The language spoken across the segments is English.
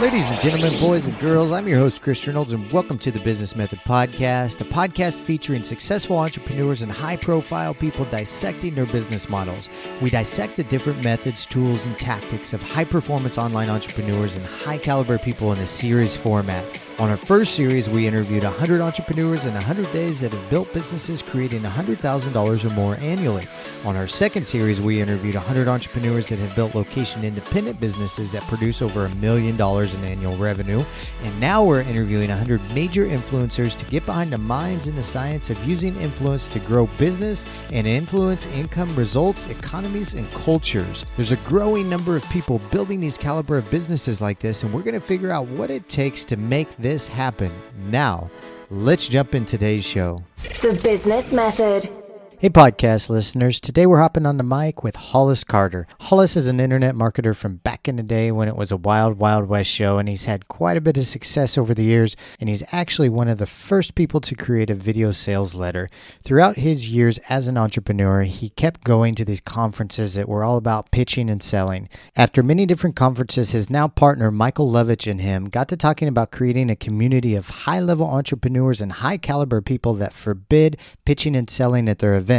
Ladies and gentlemen, boys and girls, I'm your host, Chris Reynolds, and welcome to the Business Method Podcast, a podcast featuring successful entrepreneurs and high profile people dissecting their business models. We dissect the different methods, tools, and tactics of high performance online entrepreneurs and high caliber people in a series format. On our first series, we interviewed 100 entrepreneurs in 100 days that have built businesses creating $100,000 or more annually. On our second series, we interviewed 100 entrepreneurs that have built location independent businesses that produce over a million dollars in annual revenue. And now we're interviewing 100 major influencers to get behind the minds and the science of using influence to grow business and influence income, results, economies, and cultures. There's a growing number of people building these caliber of businesses like this, and we're going to figure out what it takes to make this happen. Now, let's jump in today's show. The Business Method. Hey, podcast listeners. Today we're hopping on the mic with Hollis Carter. Hollis is an internet marketer from back in the day when it was a wild, wild west show, and he's had quite a bit of success over the years. And he's actually one of the first people to create a video sales letter. Throughout his years as an entrepreneur, he kept going to these conferences that were all about pitching and selling. After many different conferences, his now partner, Michael Lovich, and him got to talking about creating a community of high level entrepreneurs and high caliber people that forbid pitching and selling at their events.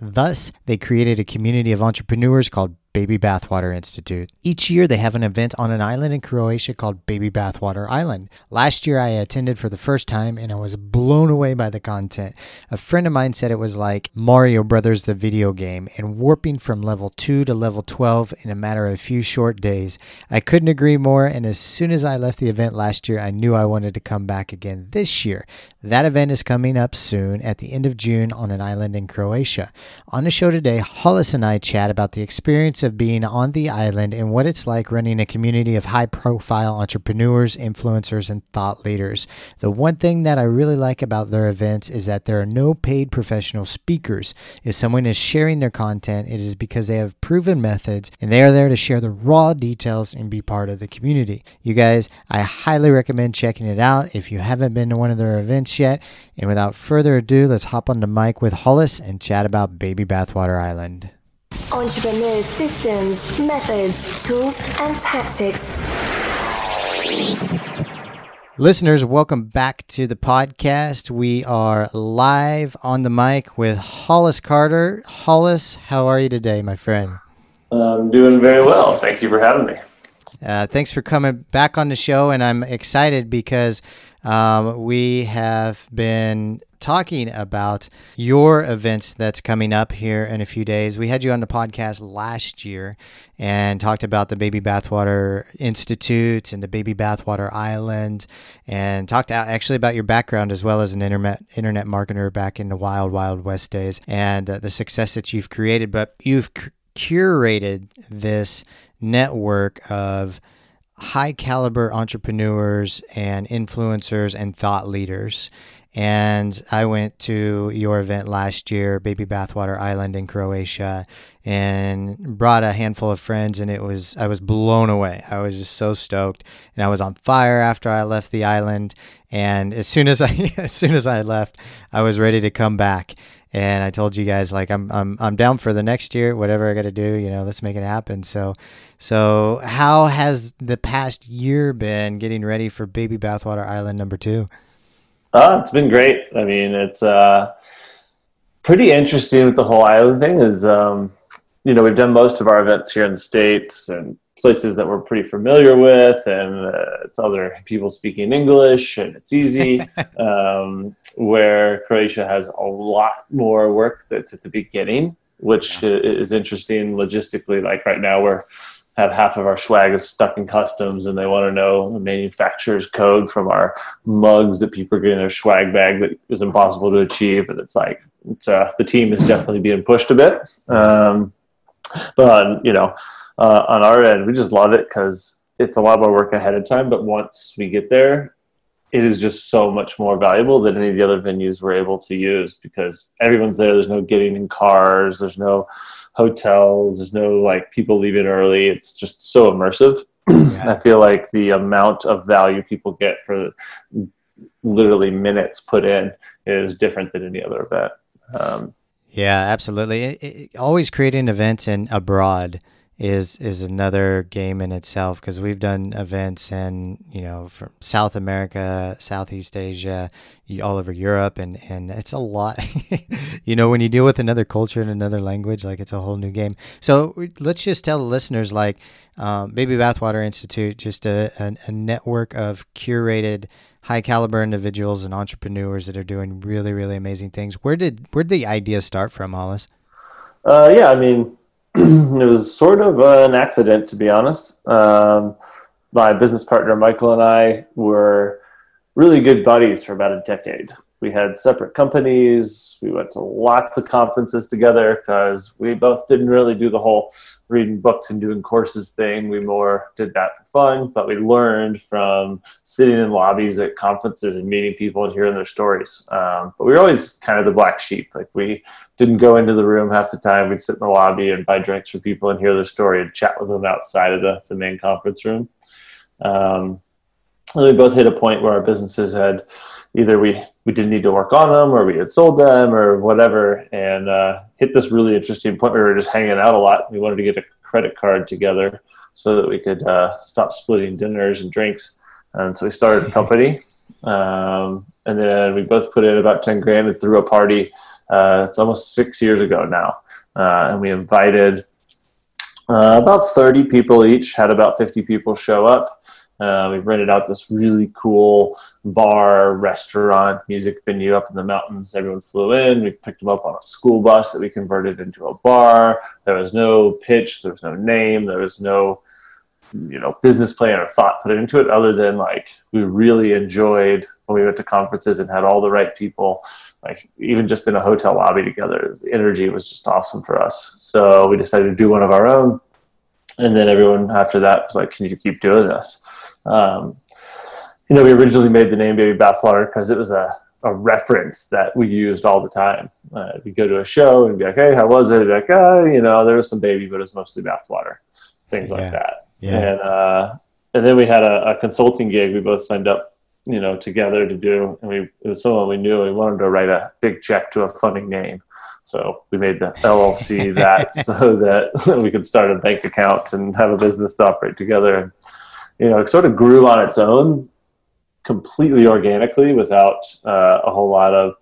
Thus, they created a community of entrepreneurs called Baby Bathwater Institute. Each year, they have an event on an island in Croatia called Baby Bathwater Island. Last year, I attended for the first time and I was blown away by the content. A friend of mine said it was like Mario Brothers, the video game, and warping from level 2 to level 12 in a matter of a few short days. I couldn't agree more, and as soon as I left the event last year, I knew I wanted to come back again this year. That event is coming up soon at the end of June on an island in Croatia. On the show today, Hollis and I chat about the experience of being on the island and what it's like running a community of high profile entrepreneurs, influencers, and thought leaders. The one thing that I really like about their events is that there are no paid professional speakers. If someone is sharing their content, it is because they have proven methods and they are there to share the raw details and be part of the community. You guys, I highly recommend checking it out if you haven't been to one of their events yet. And without further ado, let's hop on the mic with Hollis and chat about Baby Bathwater Island. Entrepreneurs' systems, methods, tools, and tactics Listeners, welcome back to the podcast. We are live on the mic with Hollis Carter. Hollis, how are you today, my friend? I'm doing very well. Thank you for having me. Uh, thanks for coming back on the show, and I'm excited because um, we have been talking about your events that's coming up here in a few days. We had you on the podcast last year and talked about the Baby Bathwater Institute and the Baby Bathwater Island, and talked actually about your background as well as an internet internet marketer back in the wild wild west days and uh, the success that you've created. But you've c- curated this network of high caliber entrepreneurs and influencers and thought leaders. And I went to your event last year, Baby Bathwater Island in Croatia, and brought a handful of friends and it was I was blown away. I was just so stoked and I was on fire after I left the island and as soon as I as soon as I left, I was ready to come back. And I told you guys like I'm I'm I'm down for the next year, whatever I got to do, you know, let's make it happen. So so how has the past year been getting ready for Baby Bathwater Island number 2? Uh, it's been great. I mean, it's uh, pretty interesting with the whole island thing. Is um, you know we've done most of our events here in the states and places that we're pretty familiar with, and uh, it's other people speaking English, and it's easy. um, where Croatia has a lot more work that's at the beginning, which yeah. is interesting logistically. Like right now, we're have half of our swag is stuck in customs and they want to know the manufacturer's code from our mugs that people are getting their swag bag that is impossible to achieve. And it's like, it's, uh, the team is definitely being pushed a bit. Um, but, you know, uh, on our end, we just love it because it's a lot more work ahead of time. But once we get there, it is just so much more valuable than any of the other venues we're able to use because everyone's there. There's no getting in cars. There's no hotels. There's no like people leaving early. It's just so immersive. Yeah. I feel like the amount of value people get for literally minutes put in is different than any other event. Um, yeah, absolutely. It, it, always creating events in abroad is is another game in itself because we've done events in you know from South America, Southeast Asia, all over Europe, and and it's a lot. you know, when you deal with another culture and another language, like it's a whole new game. So let's just tell the listeners, like um, Baby Bathwater Institute, just a, a, a network of curated high caliber individuals and entrepreneurs that are doing really really amazing things. Where did where did the idea start from, Hollis? Uh, yeah, I mean, it was sort of an accident, to be honest. Um, my business partner Michael and I were really good buddies for about a decade. We had separate companies. We went to lots of conferences together because we both didn't really do the whole reading books and doing courses thing. We more did that for fun, but we learned from sitting in lobbies at conferences and meeting people and hearing their stories. Um, but we were always kind of the black sheep. Like we didn't go into the room half the time. We'd sit in the lobby and buy drinks for people and hear their story and chat with them outside of the, the main conference room. Um, and we both hit a point where our businesses had either we we didn't need to work on them or we had sold them or whatever and uh, hit this really interesting point where we were just hanging out a lot. We wanted to get a credit card together so that we could uh, stop splitting dinners and drinks and so we started a company. Um, and then we both put in about 10 grand and threw a party. Uh, it's almost six years ago now. Uh, and we invited uh, about 30 people each had about 50 people show up uh, we rented out this really cool bar, restaurant, music venue up in the mountains. Everyone flew in. We picked them up on a school bus that we converted into a bar. There was no pitch. There was no name. There was no, you know, business plan or thought put into it other than like we really enjoyed when we went to conferences and had all the right people. Like even just in a hotel lobby together, the energy was just awesome for us. So we decided to do one of our own. And then everyone after that was like, "Can you keep doing this?" Um, you know, we originally made the name Baby Bathwater because it was a, a reference that we used all the time. Uh, we'd go to a show and be like, hey, how was it? be like, oh, you know, there was some baby, but it was mostly bathwater, things yeah. like that. Yeah. And, uh, and then we had a, a, consulting gig we both signed up, you know, together to do. And we, it was someone we knew. We wanted to write a big check to a funding name. So we made the LLC that so that we could start a bank account and have a business to operate together. You know, it sort of grew on its own completely organically without uh, a whole lot of,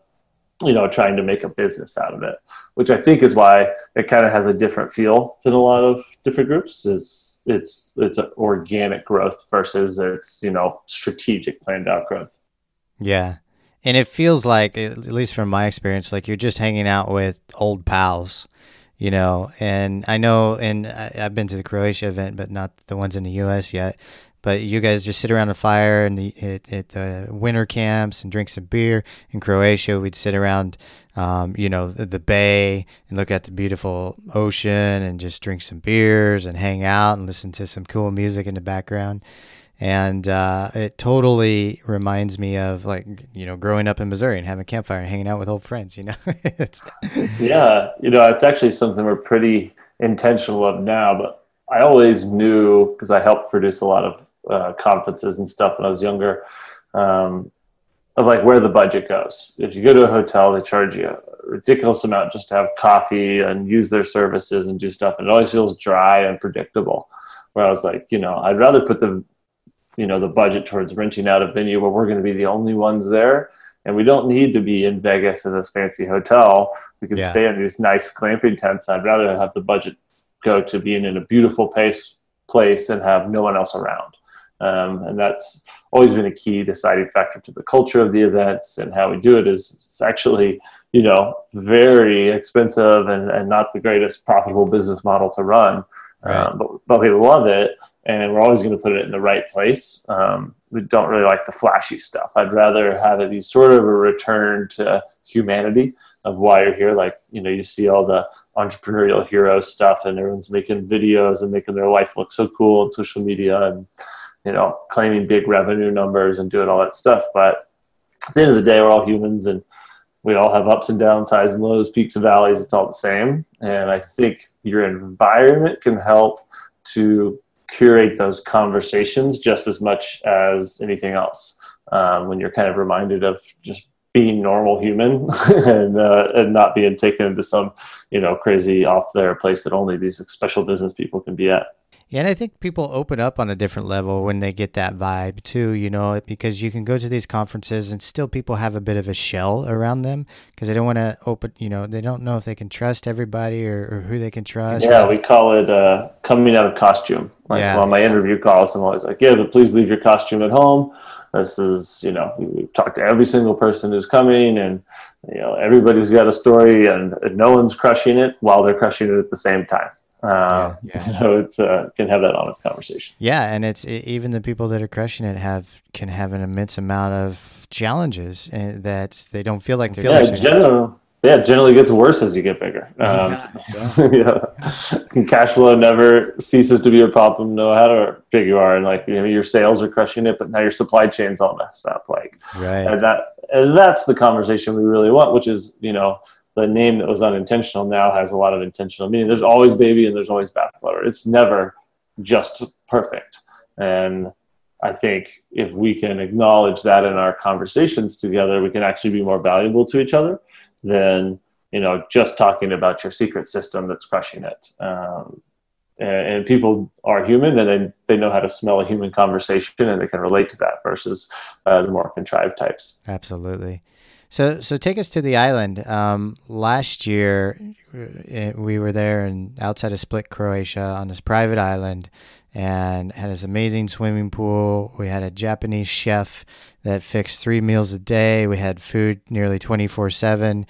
you know, trying to make a business out of it, which I think is why it kind of has a different feel than a lot of different groups is it's, it's an organic growth versus it's, you know, strategic planned out growth. Yeah. And it feels like, at least from my experience, like you're just hanging out with old pals you know. And I know, and I, have been to the Croatia event, but not the ones in the U.S. yet. But you guys just sit around a fire and at the winter camps and drink some beer. In Croatia, we'd sit around, um, you know, the, the, bay and look at the beautiful ocean and just drink some beers and hang out and listen to some cool music in the background. And uh, it totally reminds me of like you know growing up in Missouri and having a campfire and hanging out with old friends. You know, yeah, you know, it's actually something we're pretty intentional of now, but I always knew because I helped produce a lot of uh, conferences and stuff when I was younger. Um, of like where the budget goes. If you go to a hotel, they charge you a ridiculous amount just to have coffee and use their services and do stuff, and it always feels dry and predictable. Where I was like, you know, I'd rather put the, you know, the budget towards renting out a venue where we're going to be the only ones there, and we don't need to be in Vegas in this fancy hotel. We can yeah. stay in these nice glamping tents. I'd rather have the budget go to being in a beautiful place place and have no one else around. Um, and that's always been a key deciding factor to the culture of the events and how we do it is it's actually you know very expensive and, and not the greatest profitable business model to run. Right. um, but, but we love it and we're always going to put it in the right place. Um, we don't really like the flashy stuff. I'd rather have it be sort of a return to humanity of why you're here. Like you know you see all the entrepreneurial hero stuff and everyone's making videos and making their life look so cool on social media and you know, claiming big revenue numbers and doing all that stuff. But at the end of the day, we're all humans and we all have ups and downs, highs and lows, peaks and valleys. It's all the same. And I think your environment can help to curate those conversations just as much as anything else. Um, when you're kind of reminded of just being normal human and uh, and not being taken into some you know crazy off there place that only these special business people can be at. Yeah, and I think people open up on a different level when they get that vibe too, you know, because you can go to these conferences and still people have a bit of a shell around them because they don't want to open, you know, they don't know if they can trust everybody or, or who they can trust. Yeah, we call it uh, coming out of costume. Like yeah. on my interview calls, I'm always like, yeah, but please leave your costume at home. This is, you know, we've talked to every single person who's coming and, you know, everybody's got a story and, and no one's crushing it while they're crushing it at the same time. Uh, yeah, yeah. You know, it's uh, can have that honest conversation. Yeah, and it's it, even the people that are crushing it have can have an immense amount of challenges and eh, that they don't feel like they're. Yeah, generally, yeah, generally gets worse as you get bigger. Um, yeah, yeah. cash flow never ceases to be a problem, no matter how big you are, and like you know, your sales are crushing it, but now your supply chain's all messed up. Like, right, and that and that's the conversation we really want, which is you know the name that was unintentional now has a lot of intentional meaning. There's always baby and there's always bathwater. It's never just perfect. And I think if we can acknowledge that in our conversations together, we can actually be more valuable to each other than you know just talking about your secret system that's crushing it. Um, and, and, people are human and they, they know how to smell a human conversation and they can relate to that versus uh, the more contrived types. Absolutely. So, so take us to the island. Um, last year, uh, we were there and outside of Split, Croatia, on this private island, and had this amazing swimming pool. We had a Japanese chef that fixed three meals a day. We had food nearly twenty four seven,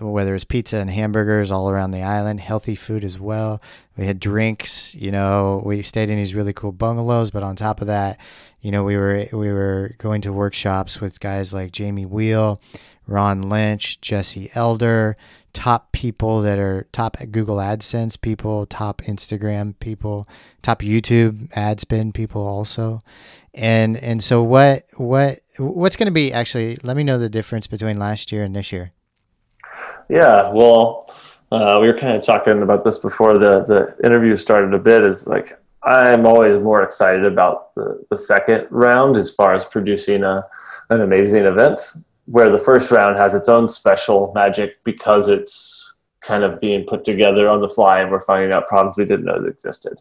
whether it was pizza and hamburgers all around the island. Healthy food as well. We had drinks. You know, we stayed in these really cool bungalows, but on top of that, you know, we were we were going to workshops with guys like Jamie Wheal, Ron Lynch, Jesse Elder, top people that are top Google AdSense people, top Instagram people, top YouTube ad spend people also. And and so what what what's going to be actually let me know the difference between last year and this year. Yeah, well, uh, we were kind of talking about this before the the interview started a bit is like I'm always more excited about the, the second round as far as producing a an amazing event where the first round has its own special magic because it's kind of being put together on the fly and we're finding out problems we didn't know existed.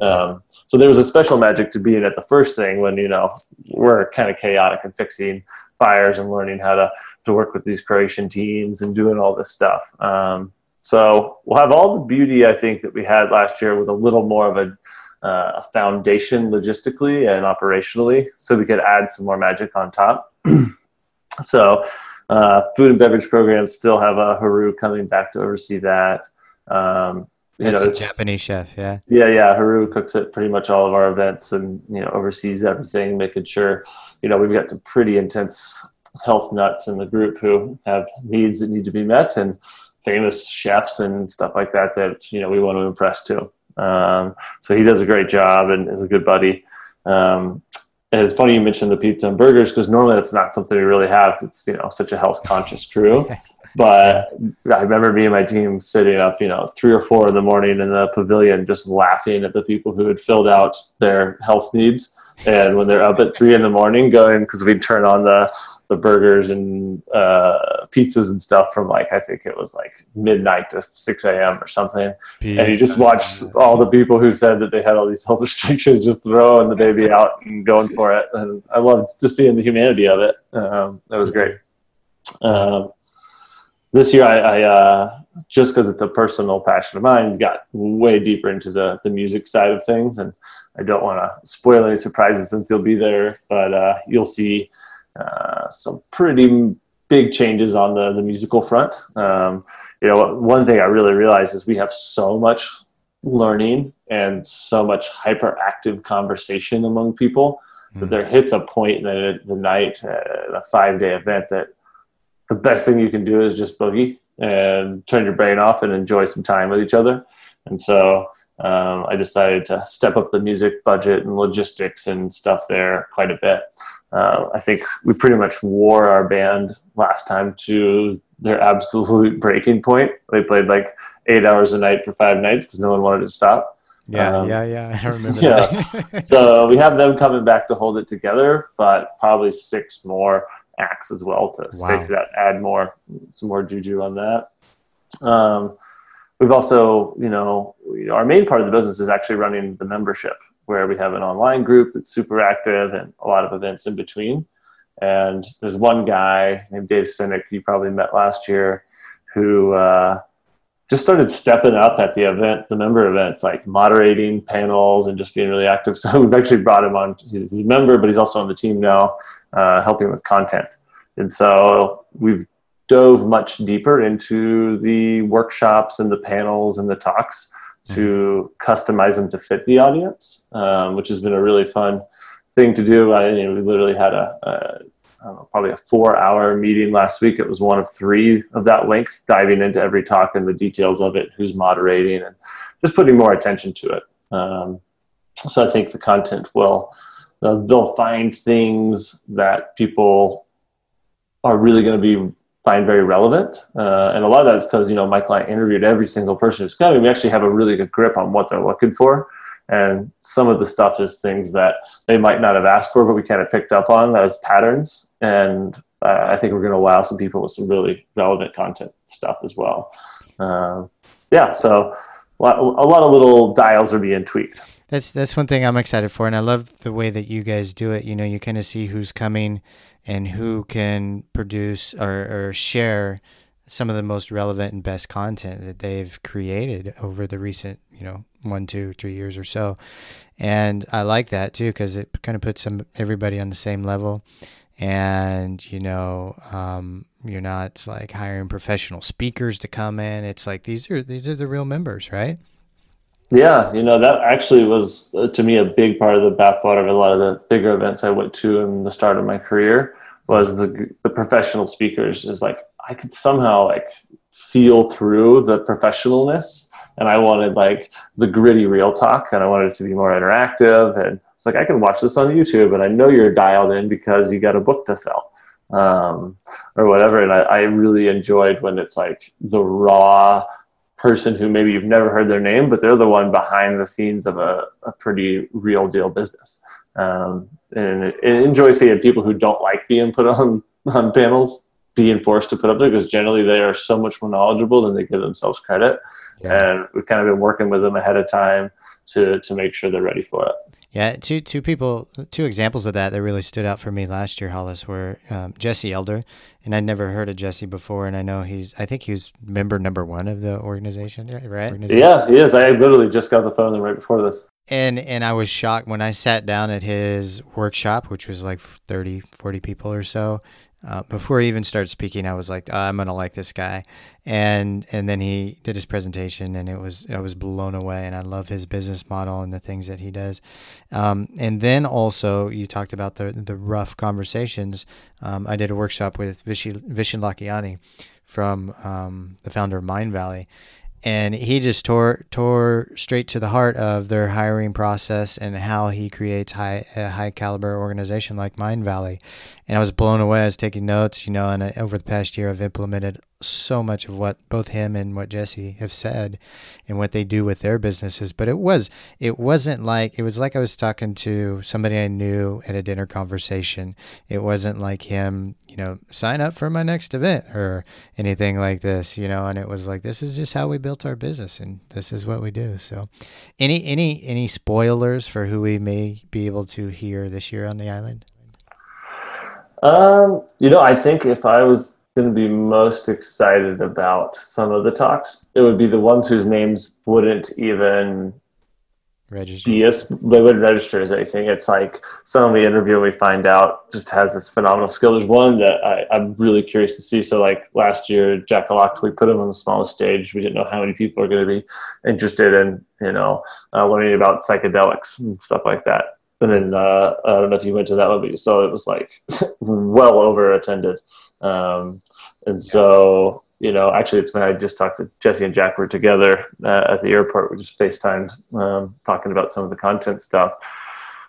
Um, so there was a special magic to being at the first thing when, you know, we're kind of chaotic and fixing fires and learning how to, to work with these Croatian teams and doing all this stuff. Um, so we'll have all the beauty, I think, that we had last year with a little more of a, uh, a foundation logistically and operationally so we could add some more magic on top. So, uh, food and beverage programs still have a Haru coming back to oversee that. Um, you That's know, a Japanese chef, yeah. Yeah, yeah. Haru cooks at pretty much all of our events and you know oversees everything, making sure you know we've got some pretty intense health nuts in the group who have needs that need to be met and famous chefs and stuff like that that you know we want to impress too. Um, so he does a great job and is a good buddy. Um, and it's funny you mentioned the pizza and burgers because normally that's not something we really have. It's you know such a health conscious crew. But I remember me and my team sitting up, you know, three or four in the morning in the pavilion, just laughing at the people who had filled out their health needs. And when they're up at three in the morning, going because we'd turn on the the burgers and uh, pizzas and stuff from like I think it was like midnight to six a.m. or something. Pizza. And you just watched all the people who said that they had all these health restrictions just throwing the baby out and going for it. And I loved just seeing the humanity of it. Um, that was great. Um, this year, I, I uh, just because it's a personal passion of mine, got way deeper into the the music side of things, and I don't want to spoil any surprises since you'll be there, but uh, you'll see uh, some pretty big changes on the, the musical front. Um, you know, one thing I really realized is we have so much learning and so much hyperactive conversation among people mm. that there hits a point in the, the night, uh, a five day event, that the best thing you can do is just boogie and turn your brain off and enjoy some time with each other. And so um, I decided to step up the music budget and logistics and stuff there quite a bit. Uh, I think we pretty much wore our band last time to their absolute breaking point. They played like eight hours a night for five nights because no one wanted to stop. Yeah, um, yeah, yeah. I remember yeah. so we have them coming back to hold it together, but probably six more acts as well to wow. space it out, add more, some more juju on that. Um, we've also, you know, our main part of the business is actually running the membership, where we have an online group that's super active and a lot of events in between. And there's one guy named Dave Cynic, you probably met last year, who uh, just started stepping up at the event, the member events, like moderating panels and just being really active. So we've actually brought him on. He's, he's a member, but he's also on the team now, uh, helping with content. And so we've dove much deeper into the workshops and the panels and the talks to mm-hmm. customize them to fit the audience, um, which has been a really fun thing to do. I, you know, we literally had a, a know, probably a four hour meeting last week. It was one of three of that length, diving into every talk and the details of it, who's moderating, and just putting more attention to it. Um, so I think the content will, uh, they'll find things that people are really going to be find very relevant. Uh, and a lot of that is because, you know, my client interviewed every single person who's coming. We actually have a really good grip on what they're looking for. And some of the stuff is things that they might not have asked for, but we kind of picked up on as patterns and uh, I think we're going to wow some people with some really relevant content stuff as well. Uh, yeah, so a lot, of little dials are being tweaked. That's that's one thing I'm excited for, and I love the way that you guys do it. You know, you kind of see who's coming and who can produce or, or share some of the most relevant and best content that they've created over the recent, you know, one, two, three years or so. And I like that too because it kind of puts some everybody on the same level and you know um, you're not like hiring professional speakers to come in. It's like these are these are the real members right? Yeah you know that actually was uh, to me a big part of the bathwater of a lot of the bigger events i went to in the start of my career was the the professional speakers. Is like i could somehow like feel through the professionalness and i wanted like the gritty real talk and i wanted it to be more interactive and it's like I can watch this on YouTube, and I know you're dialed in because you got a book to sell, um, or whatever. And I, I really enjoyed when it's like the raw person who maybe you've never heard their name, but they're the one behind the scenes of a, a pretty real deal business. Um, and, it enjoy seeing people who don't like being put on on panels being forced to put up there because generally they are so much more knowledgeable than they give themselves credit. Yeah. And we've kind of been working with them ahead of time to to make sure they're ready for it. Yeah, two two people, two examples of that that really stood out for me last year, Hollis, were um, Jesse Elder, and I'd never heard of Jesse before, and I know he's, I think he was member number one of the organization, right? Organization. Yeah, he is. I literally just got the phone right before this. And and I was shocked when I sat down at his workshop, which was like 30, 40 people or so, uh, before he even started speaking, I was like, oh, I'm gonna like this guy, and and then he did his presentation, and it was I was blown away, and I love his business model and the things that he does, um, and then also you talked about the the rough conversations. Um, I did a workshop with Vishy Vishen Lakhiani from um, the founder of Mindvalley, and he just tore tore straight to the heart of their hiring process and how he creates high a high caliber organization like Mindvalley. And I was blown away. I was taking notes, you know, and I, over the past year, I've implemented so much of what both him and what Jesse have said and what they do with their businesses. But it was, it wasn't like, it was like I was talking to somebody I knew at a dinner conversation. It wasn't like him, you know, sign up for my next event or anything like this, you know, and it was like, this is just how we built our business and this is what we do. So any, any, any spoilers for who we may be able to hear this year on the island? Um, you know, I think if I was going to be most excited about some of the talks, it would be the ones whose names wouldn't even register. Yes, they wouldn't register as anything. It's like some of the interview we find out just has this phenomenal skill. There's one that I, am really curious to see. So like last year, Jack Alock, we put him on the smallest stage. We didn't know how many people are going to be interested in, you know, uh, learning about psychedelics and stuff like that. And then uh, I don't know if you went to that one, but you saw it was like well over attended. Um, and so you know, actually, it's when I just talked to Jesse and Jack. We're together uh, at the airport. We just FaceTimed um, talking about some of the content stuff.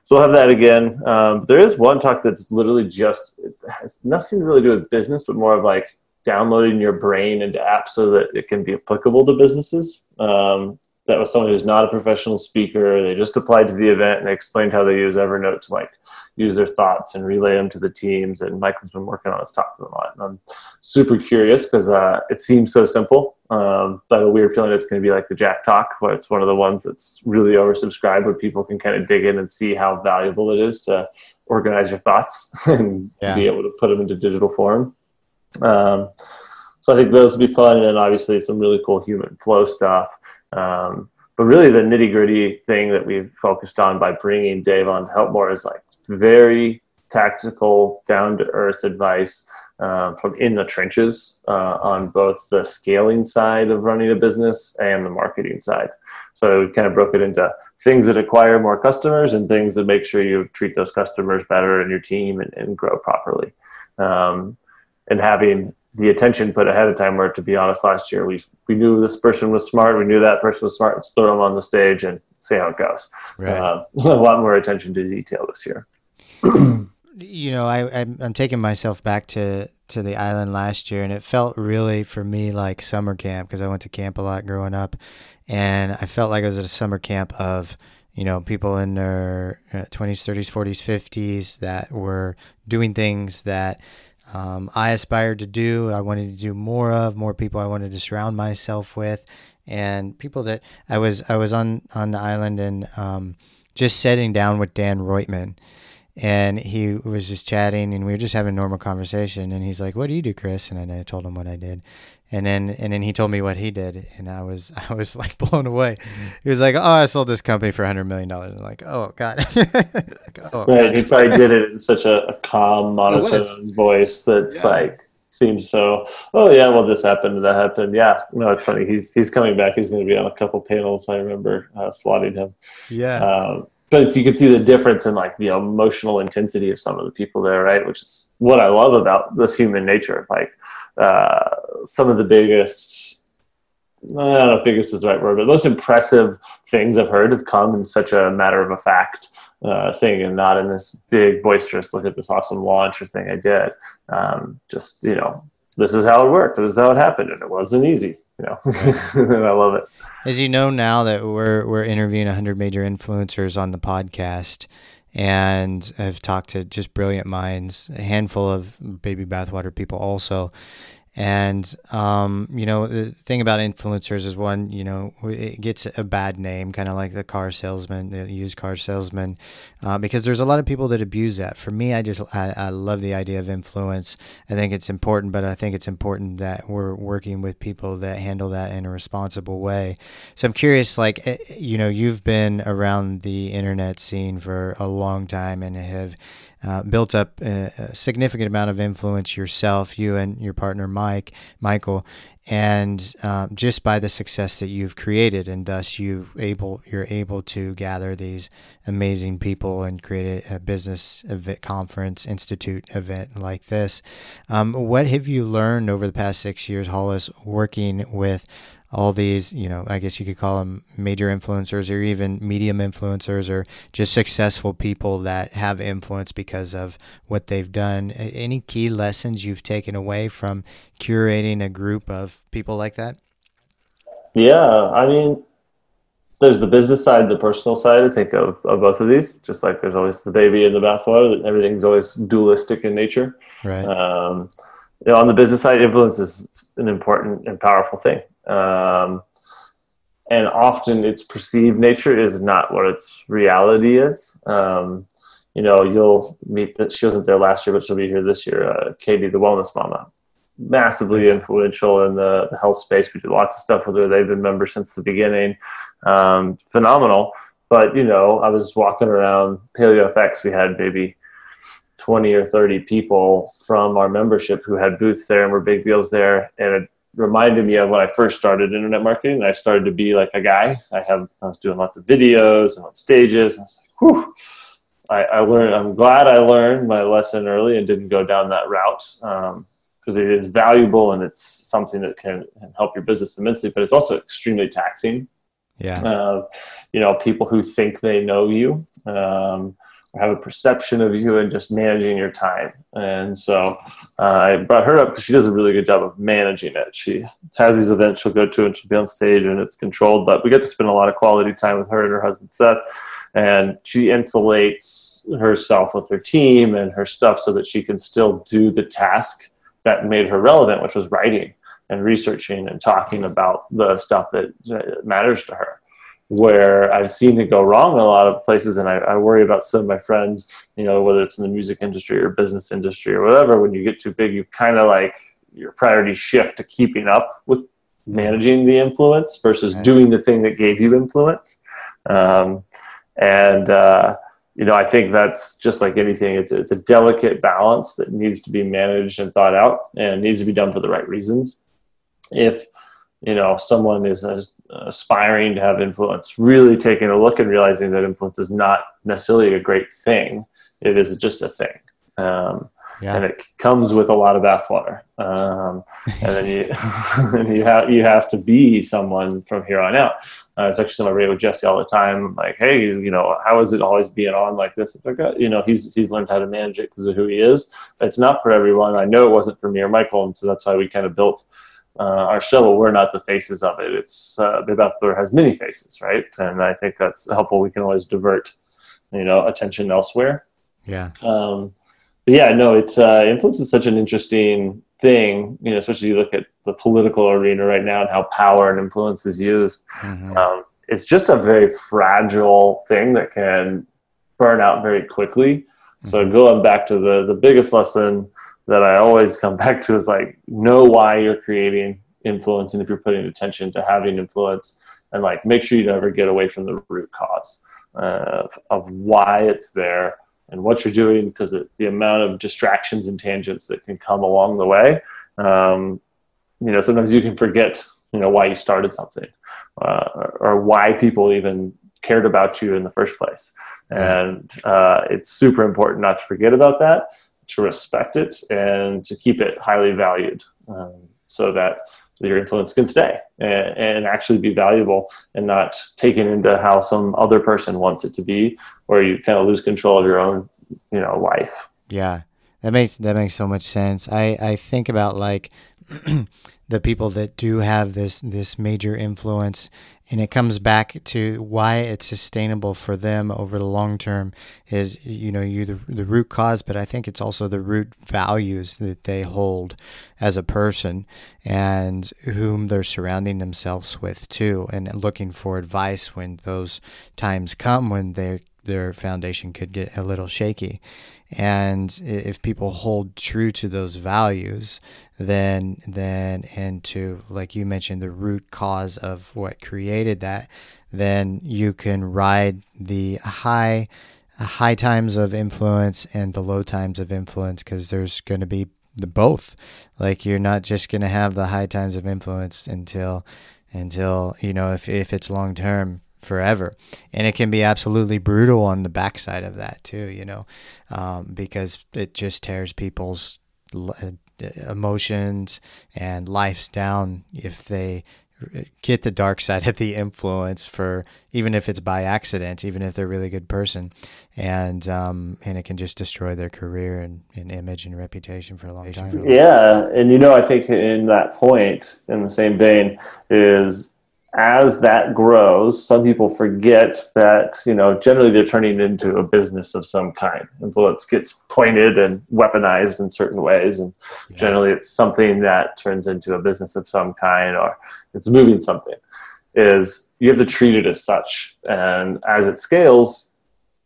So we'll have that again. Um, there is one talk that's literally just it has nothing to really do with business, but more of like downloading your brain into apps so that it can be applicable to businesses. Um, that was someone who's not a professional speaker. They just applied to the event and they explained how they use Evernote to like use their thoughts and relay them to the teams. And Michael's been working on this topic a lot. And I'm super curious because uh, it seems so simple, um, but a weird feeling it's going to be like the Jack Talk, where it's one of the ones that's really oversubscribed, where people can kind of dig in and see how valuable it is to organize your thoughts and yeah. be able to put them into digital form. Um, so I think those would be fun, and then obviously some really cool human flow stuff. Um, but really, the nitty gritty thing that we've focused on by bringing Dave on to help more is like very tactical, down to earth advice uh, from in the trenches uh, on both the scaling side of running a business and the marketing side. So we kind of broke it into things that acquire more customers and things that make sure you treat those customers better and your team and, and grow properly. Um, and having the attention put ahead of time. Where, to be honest, last year we we knew this person was smart, we knew that person was smart. Let's throw them on the stage and see how it goes. Right. Uh, a lot more attention to detail this year. you know, I I'm, I'm taking myself back to to the island last year, and it felt really for me like summer camp because I went to camp a lot growing up, and I felt like I was at a summer camp of you know, people in their 20s, 30s, 40s, 50s that were doing things that um, I aspired to do. I wanted to do more of, more people I wanted to surround myself with, and people that I was I was on on the island and um, just sitting down with Dan Reutman, and he was just chatting, and we were just having a normal conversation. And he's like, "What do you do, Chris?" And I told him what I did, and then and then he told me what he did, and I was I was like blown away. He was like, "Oh, I sold this company for hundred million dollars." I'm like, "Oh God!" like, oh, right, God. he probably did it in such a, a calm, monotone voice that's yeah. like seems so. Oh yeah, well this happened, that happened. Yeah, no, it's funny. He's he's coming back. He's going to be on a couple panels. I remember uh, slotting him. Yeah. Um, but you can see the difference in like the emotional intensity of some of the people there, right? Which is what I love about this human nature. Like uh, some of the biggest I don't know if biggest is the right word, but most impressive things I've heard have come in such a matter of a fact uh, thing and not in this big boisterous look at this awesome launch or thing I did. Um, just, you know, this is how it worked. This is how it happened. And it wasn't easy, you know, I love it. As you know now that we're, we're interviewing 100 major influencers on the podcast, and I've talked to just brilliant minds, a handful of baby bathwater people also. And um, you know, the thing about influencers is one, you know, it gets a bad name, kind of like the car salesman, the used car salesman, uh, because there's a lot of people that abuse that. For me, I just I, I love the idea of influence. I think it's important, but I think it's important that we're working with people that handle that in a responsible way. So I'm curious, like, eh, you know, you've been around the internet scene for a long time and have uh, built up a, a, significant amount of influence yourself, you and your partner Mike, Michael, and um, just by the success that you've created, and thus you able you're able to gather these amazing people and create a, a business event, conference institute event like this. Um, what have you learned over the past six years, Hollis, working with all these, you know, I guess you could call them major influencers or even medium influencers or just successful people that have influence because of what they've done. Any key lessons you've taken away from curating a group of people like that? Yeah, I mean, there's the business side, the personal side. I think of, of both of these. Just like there's always the baby in the bathwater. Everything's always dualistic in nature. Right. Um, you know, on the business side, influence is an important and powerful thing um, and often its perceived nature is not what its reality is. Um, you know, you'll meet that she wasn't there last year, but she'll be here this year. Uh, Katie, the wellness mama, massively influential in the, the, health space. We do lots of stuff with her. They've been members since the beginning. Um, phenomenal. But you know, I was walking around PaleoFX. We had maybe 20 or 30 people from our membership who had booths there and were big deals there. And reminded me of when I first started internet marketing. I started to be like a guy. I have I was doing lots of videos and on stages. And I was like, whew. I, I learned. I'm glad I learned my lesson early and didn't go down that route. Um, because it is valuable and it's something that can help your business immensely, but it's also extremely taxing. Yeah. Uh, you know, people who think they know you um, have a perception of you and just managing your time. And so uh, I brought her up because she does a really good job of managing it. She has these events she'll go to and she'll be on stage and it's controlled, but we get to spend a lot of quality time with her and her husband Seth. And she insulates herself with her team and her stuff so that she can still do the task that made her relevant, which was writing and researching and talking about the stuff that matters to her. Where I've seen it go wrong in a lot of places, and I, I, worry about some of my friends, you know, whether it's in the music industry or business industry or whatever, when you get too big, you kind of like your priorities shift to keeping up with managing the influence versus doing the thing that gave you influence. Um, and, uh, you know, I think that's just like anything. It's it's a delicate balance that needs to be managed and thought out, and needs to be done for the right reasons. If you know someone is aspiring to have influence, really taking a look and realizing that influence is not necessarily a great thing. It is just a thing. Um, yeah. and it comes with a lot of bathwater. Um, and then you, and you have you have to be someone from here on out. Uh, it's actually something I read with Jesse all the time. Like, hey, you know, how is it always being on like this? Like, uh, you know, he's he's learned how to manage it because of who he is. It's not for everyone. I know it wasn't for me or Michael, and so that's why we kind of built uh, our show. We're not the faces of it. It's uh, Thor has many faces, right? And I think that's helpful. We can always divert, you know, attention elsewhere. Yeah. Um, but yeah, no, it's uh, influence is such an interesting thing, you know, especially you look at the political arena right now and how power and influence is used. Mm-hmm. Um, it's just a very fragile thing that can burn out very quickly. Mm-hmm. So going back to the the biggest lesson that I always come back to is like know why you're creating influence and if you're putting attention to having influence and like make sure you never get away from the root cause uh, of, of why it's there and what you're doing because the amount of distractions and tangents that can come along the way. Um, you know, sometimes you can forget, you know, why you started something uh, or why people even cared about you in the first place. And uh, it's super important not to forget about that, to respect it, and to keep it highly valued um, so that your influence can stay and, and, actually be valuable and not taken into how some other person wants it to be where you kind of lose control of your own you know life. Yeah. That makes that makes so much sense. I i think about like the people that do have this this major influence. And it comes back to why it's sustainable for them over the long term is you know you the, the root cause but i think it's also the root values that they hold as a person and whom they're surrounding themselves with too and looking for advice when those times come when they their foundation could get a little shaky and if people hold true to those values then then and to like you mentioned the root cause of what created that then you can ride the high high times of influence and the low times of influence because there's going to be the both. Like you're not just going to have the high times of influence until until you know if, if it's long term forever. And it can be absolutely brutal on the backside of that too, you know, um, because it just tears people's uh, emotions and lives down if they get the dark side of the influence for even if it's by accident, even if they're a really good person, and um, and it can just destroy their career and, and image and reputation for a long time. Yeah, and you know, I think in that point, in the same vein, is as that grows, some people forget that you know generally they're turning into a business of some kind. Influence gets pointed and weaponized in certain ways, and yeah. generally it's something that turns into a business of some kind, or it's moving something. Is you have to treat it as such, and as it scales,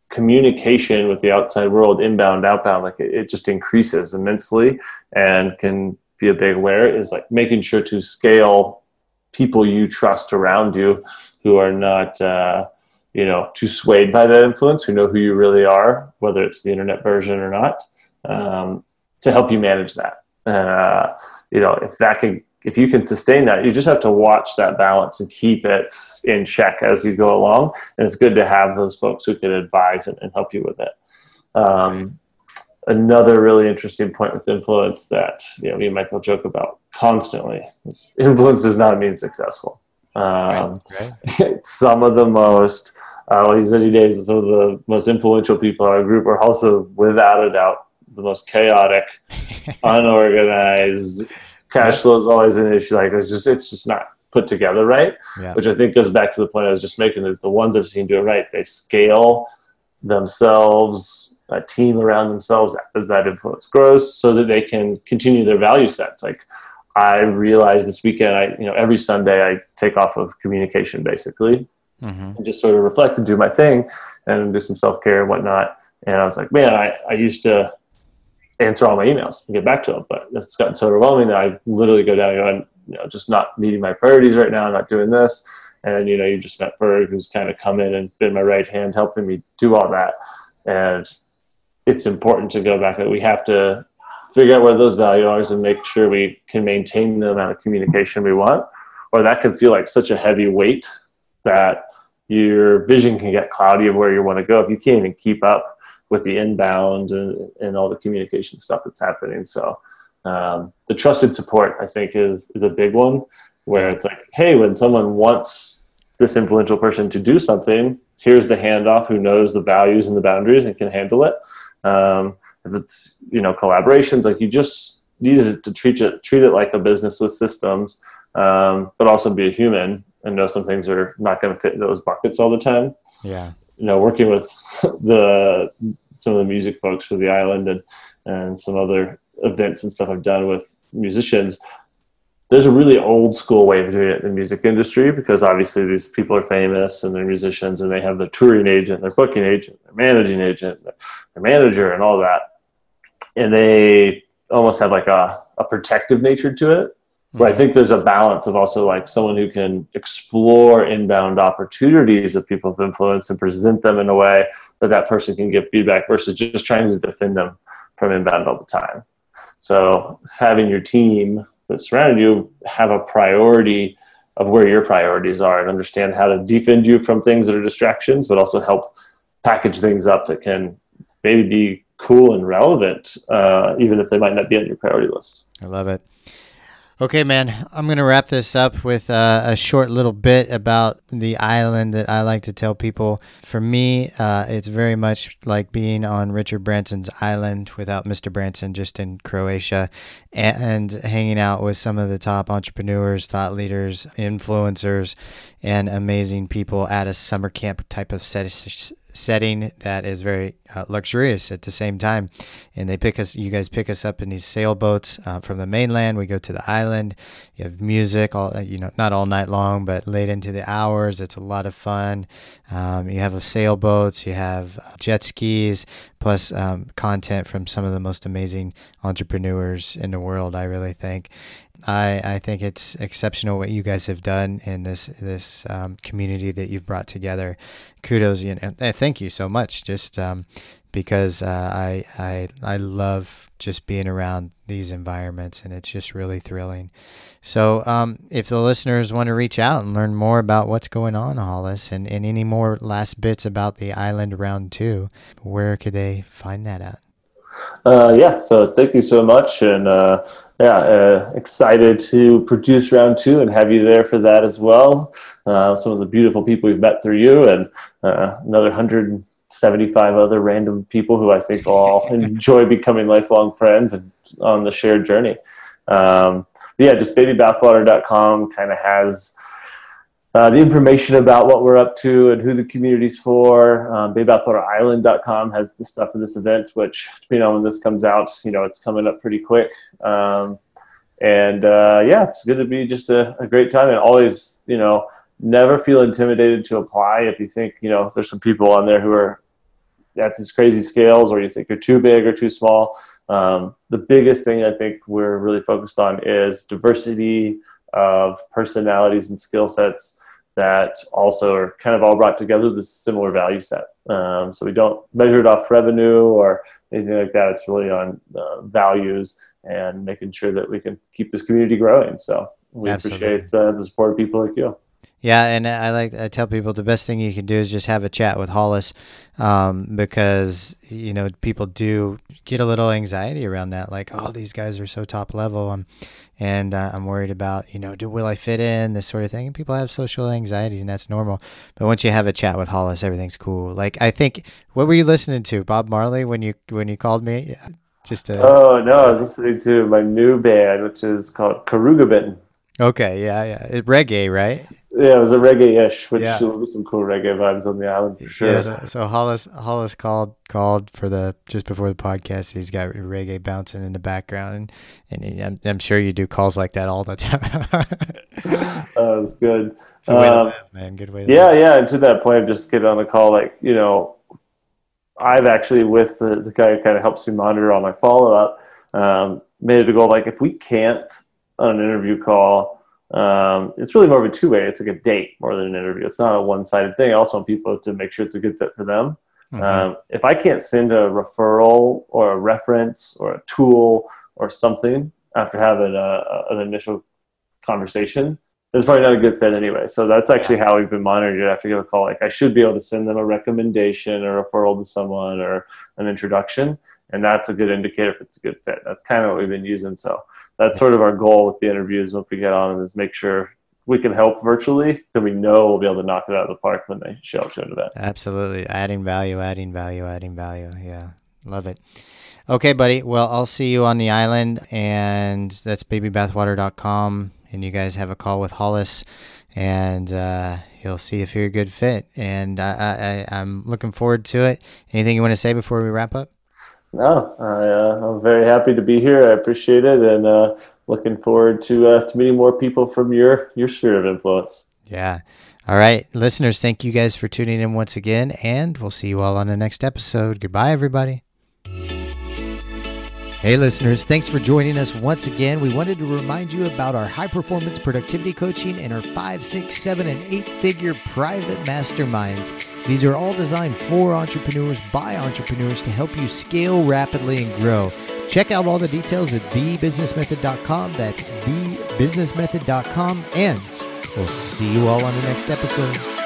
communication with the outside world, inbound, outbound, like it, it just increases immensely, and can be a big where is like making sure to scale people you trust around you who are not uh, you know too swayed by that influence who know who you really are whether it's the internet version or not um, to help you manage that. Uh, you know if that can if you can sustain that you just have to watch that balance and keep it in check as you go along. And it's good to have those folks who can advise and, and help you with it. Um, another really interesting point with influence that you know me and Michael joke about constantly. Is influence does not mean successful. Um, right, right. some of the most uh, these any days some of the most influential people in our group are also without a doubt the most chaotic, unorganized. Cash flow is always an issue. Like it's just it's just not put together right. Yeah. Which I think goes back to the point I was just making is the ones I've seen do it right. They scale themselves, a team around themselves as that influence grows, so that they can continue their value sets. Like I realized this weekend, I you know every Sunday I take off of communication basically, Mhm. and just sort of reflect and do my thing and do some self care and whatnot. And I was like, man, I, I used to answer all my emails and get back to them, but it's gotten so overwhelming that I literally go down and go, you know, just not meeting my priorities right now. I'm not doing this. And, you know, you just met Berg, who's kind of come in and been my right hand, helping me do all that. And it's important to go back. That we have to figure out where those values are and make sure we can maintain the amount of communication we want, or that can feel like such a heavy weight that your vision can get cloudy of where you want to go if you can't even keep up with the inbound and, and all the communication stuff that's happening. So um, the trusted support, I think, is is a big one where it's like, hey, when someone wants this influential person to do something, here's the handoff who knows the values and the boundaries and can handle it. Um, if it's you know collaborations, like you just needed to treat it treat it like a business with systems, um, but also be a human and know some things are not going to fit those buckets all the time. Yeah. You know, working with the some of the music folks for the island and and some other events and stuff I've done with musicians. There's a really old school way of doing it in the music industry because obviously these people are famous and they're musicians and they have their touring agent, their booking agent, their managing agent, their manager, and all that. And they almost have like a, a protective nature to it where I mm-hmm. think there's a balance of also like someone who can explore inbound opportunities of people of influence and present them in a way that that person can give feedback versus just trying to defend them from inbound all the time. So having your team that surrounded you have a priority of where your priorities are and understand how to defend you from things that are distractions, but also help package things up that can maybe be cool and relevant, uh, even if they might not be on your priority list. I love it. Okay, man, I'm going to wrap this up with uh, a short little bit about the island that I like to tell people. For me, uh, it's very much like being on Richard Branson's island without Mr. Branson, just in Croatia, and, and hanging out with some of the top entrepreneurs, thought leaders, influencers, and amazing people at a summer camp type of set, setting that is very uh, luxurious at the same time. And they pick us, you guys pick us up in these sailboats uh, from the mainland. We go to the island. You have music, all uh, you know, not all night long, but late into the hours. It's a lot of fun. Um, you have sailboats, you have uh, jet skis, plus um, content from some of the most amazing entrepreneurs in the world. I really think. I, I think it's exceptional what you guys have done in this this um, community that you've brought together. Kudos, know, eh, thank you so much. Just um, because uh, I I I love just being around these environments, and it's just really thrilling. So, um, if the listeners want to reach out and learn more about what's going on, Hollis, and, and any more last bits about the island round two, where could they find that at? Uh, yeah, so thank you so much, and uh, yeah, uh, excited to produce round two and have you there for that as well. Uh, some of the beautiful people we've met through you, and uh, another 175 other random people who I think all enjoy becoming lifelong friends and on the shared journey. Um, yeah, just babybathwater.com kind of has uh, the information about what we're up to and who the community's for. Um, BabyBathwaterIsland.com has the stuff for this event, which depending on when this comes out, you know, it's coming up pretty quick. Um, and uh, yeah, it's going to be just a, a, great time. And always, you know, never feel intimidated to apply. If you think, you know, there's some people on there who are at these crazy scales, or you think you're too big or too small. Um, the biggest thing I think we're really focused on is diversity of personalities and skill sets that also are kind of all brought together with a similar value set. Um, so we don't measure it off revenue or anything like that. It's really on uh, values and making sure that we can keep this community growing. So we Absolutely. appreciate uh, the support of people like you. Yeah, and I like I tell people the best thing you can do is just have a chat with Hollis, um, because you know people do get a little anxiety around that. Like, oh, these guys are so top level, um, and uh, I'm worried about you know, do will I fit in this sort of thing? And people have social anxiety, and that's normal. But once you have a chat with Hollis, everything's cool. Like, I think what were you listening to, Bob Marley, when you when you called me? Just to, Oh no, I was listening to my new band, which is called Karugabin. okay, yeah, yeah, it, reggae, right? Yeah, it was a reggae-ish, which Yeah. was some cool reggae vibes on the island for sure. Yeah, so, so Hollis Hollis called called for the just before the podcast. He's got reggae bouncing in the background, and, and I'm, I'm sure you do calls like that all the time. Uh, it was good. it's a way to Um, live, man. Good way. Yeah, live. yeah. And to that point, I've just get on the call, like, you know, I've actually, with the, the guy who kind of helps me monitor all my follow up, um, made it a goal like, if we can't on an interview call, um, it's really more of a two way. It's like a date more than an interview. It's not a one sided thing. I also want people to make sure it's a good fit for them. Mhm. Um, if I can't send a referral or a reference or a tool or something after having a, an initial conversation, it's probably not a good fit anyway. So that's actually how we've been monitoring it after you get a call. Like I should be able to send them a recommendation or a referral to someone or an introduction. And that's a good indicator if it's a good fit. That's kind of what we've been using. So that's sort of our goal with the interviews once we get on is make sure we can help virtually, then we know we'll be able to knock it out of the park when they show up to an event. Absolutely, adding value, adding value, adding value. Yeah, love it. Okay, buddy. Well, I'll see you on the island, and that's babybathwater.com. And you guys have a call with Hollis, and uh, he'll see if you're a good fit. And I, I, I'm looking forward to it. Anything you want to say before we wrap up? No, I, uh, I'm very happy to be here. I appreciate it, and uh, looking forward to uh, to meeting more people from your your sphere of influence. Yeah. All right, listeners, thank you guys for tuning in once again, and we'll see you all on the next episode. Goodbye, everybody. Hey, listeners, thanks for joining us once again. We wanted to remind you about our high performance productivity coaching and our five, six, seven, and eight figure private masterminds. These are all designed for entrepreneurs by entrepreneurs to help you scale rapidly and grow. Check out all the details at thebusinessmethod.com. That's thebusinessmethod.com. And we'll see you all on the next episode.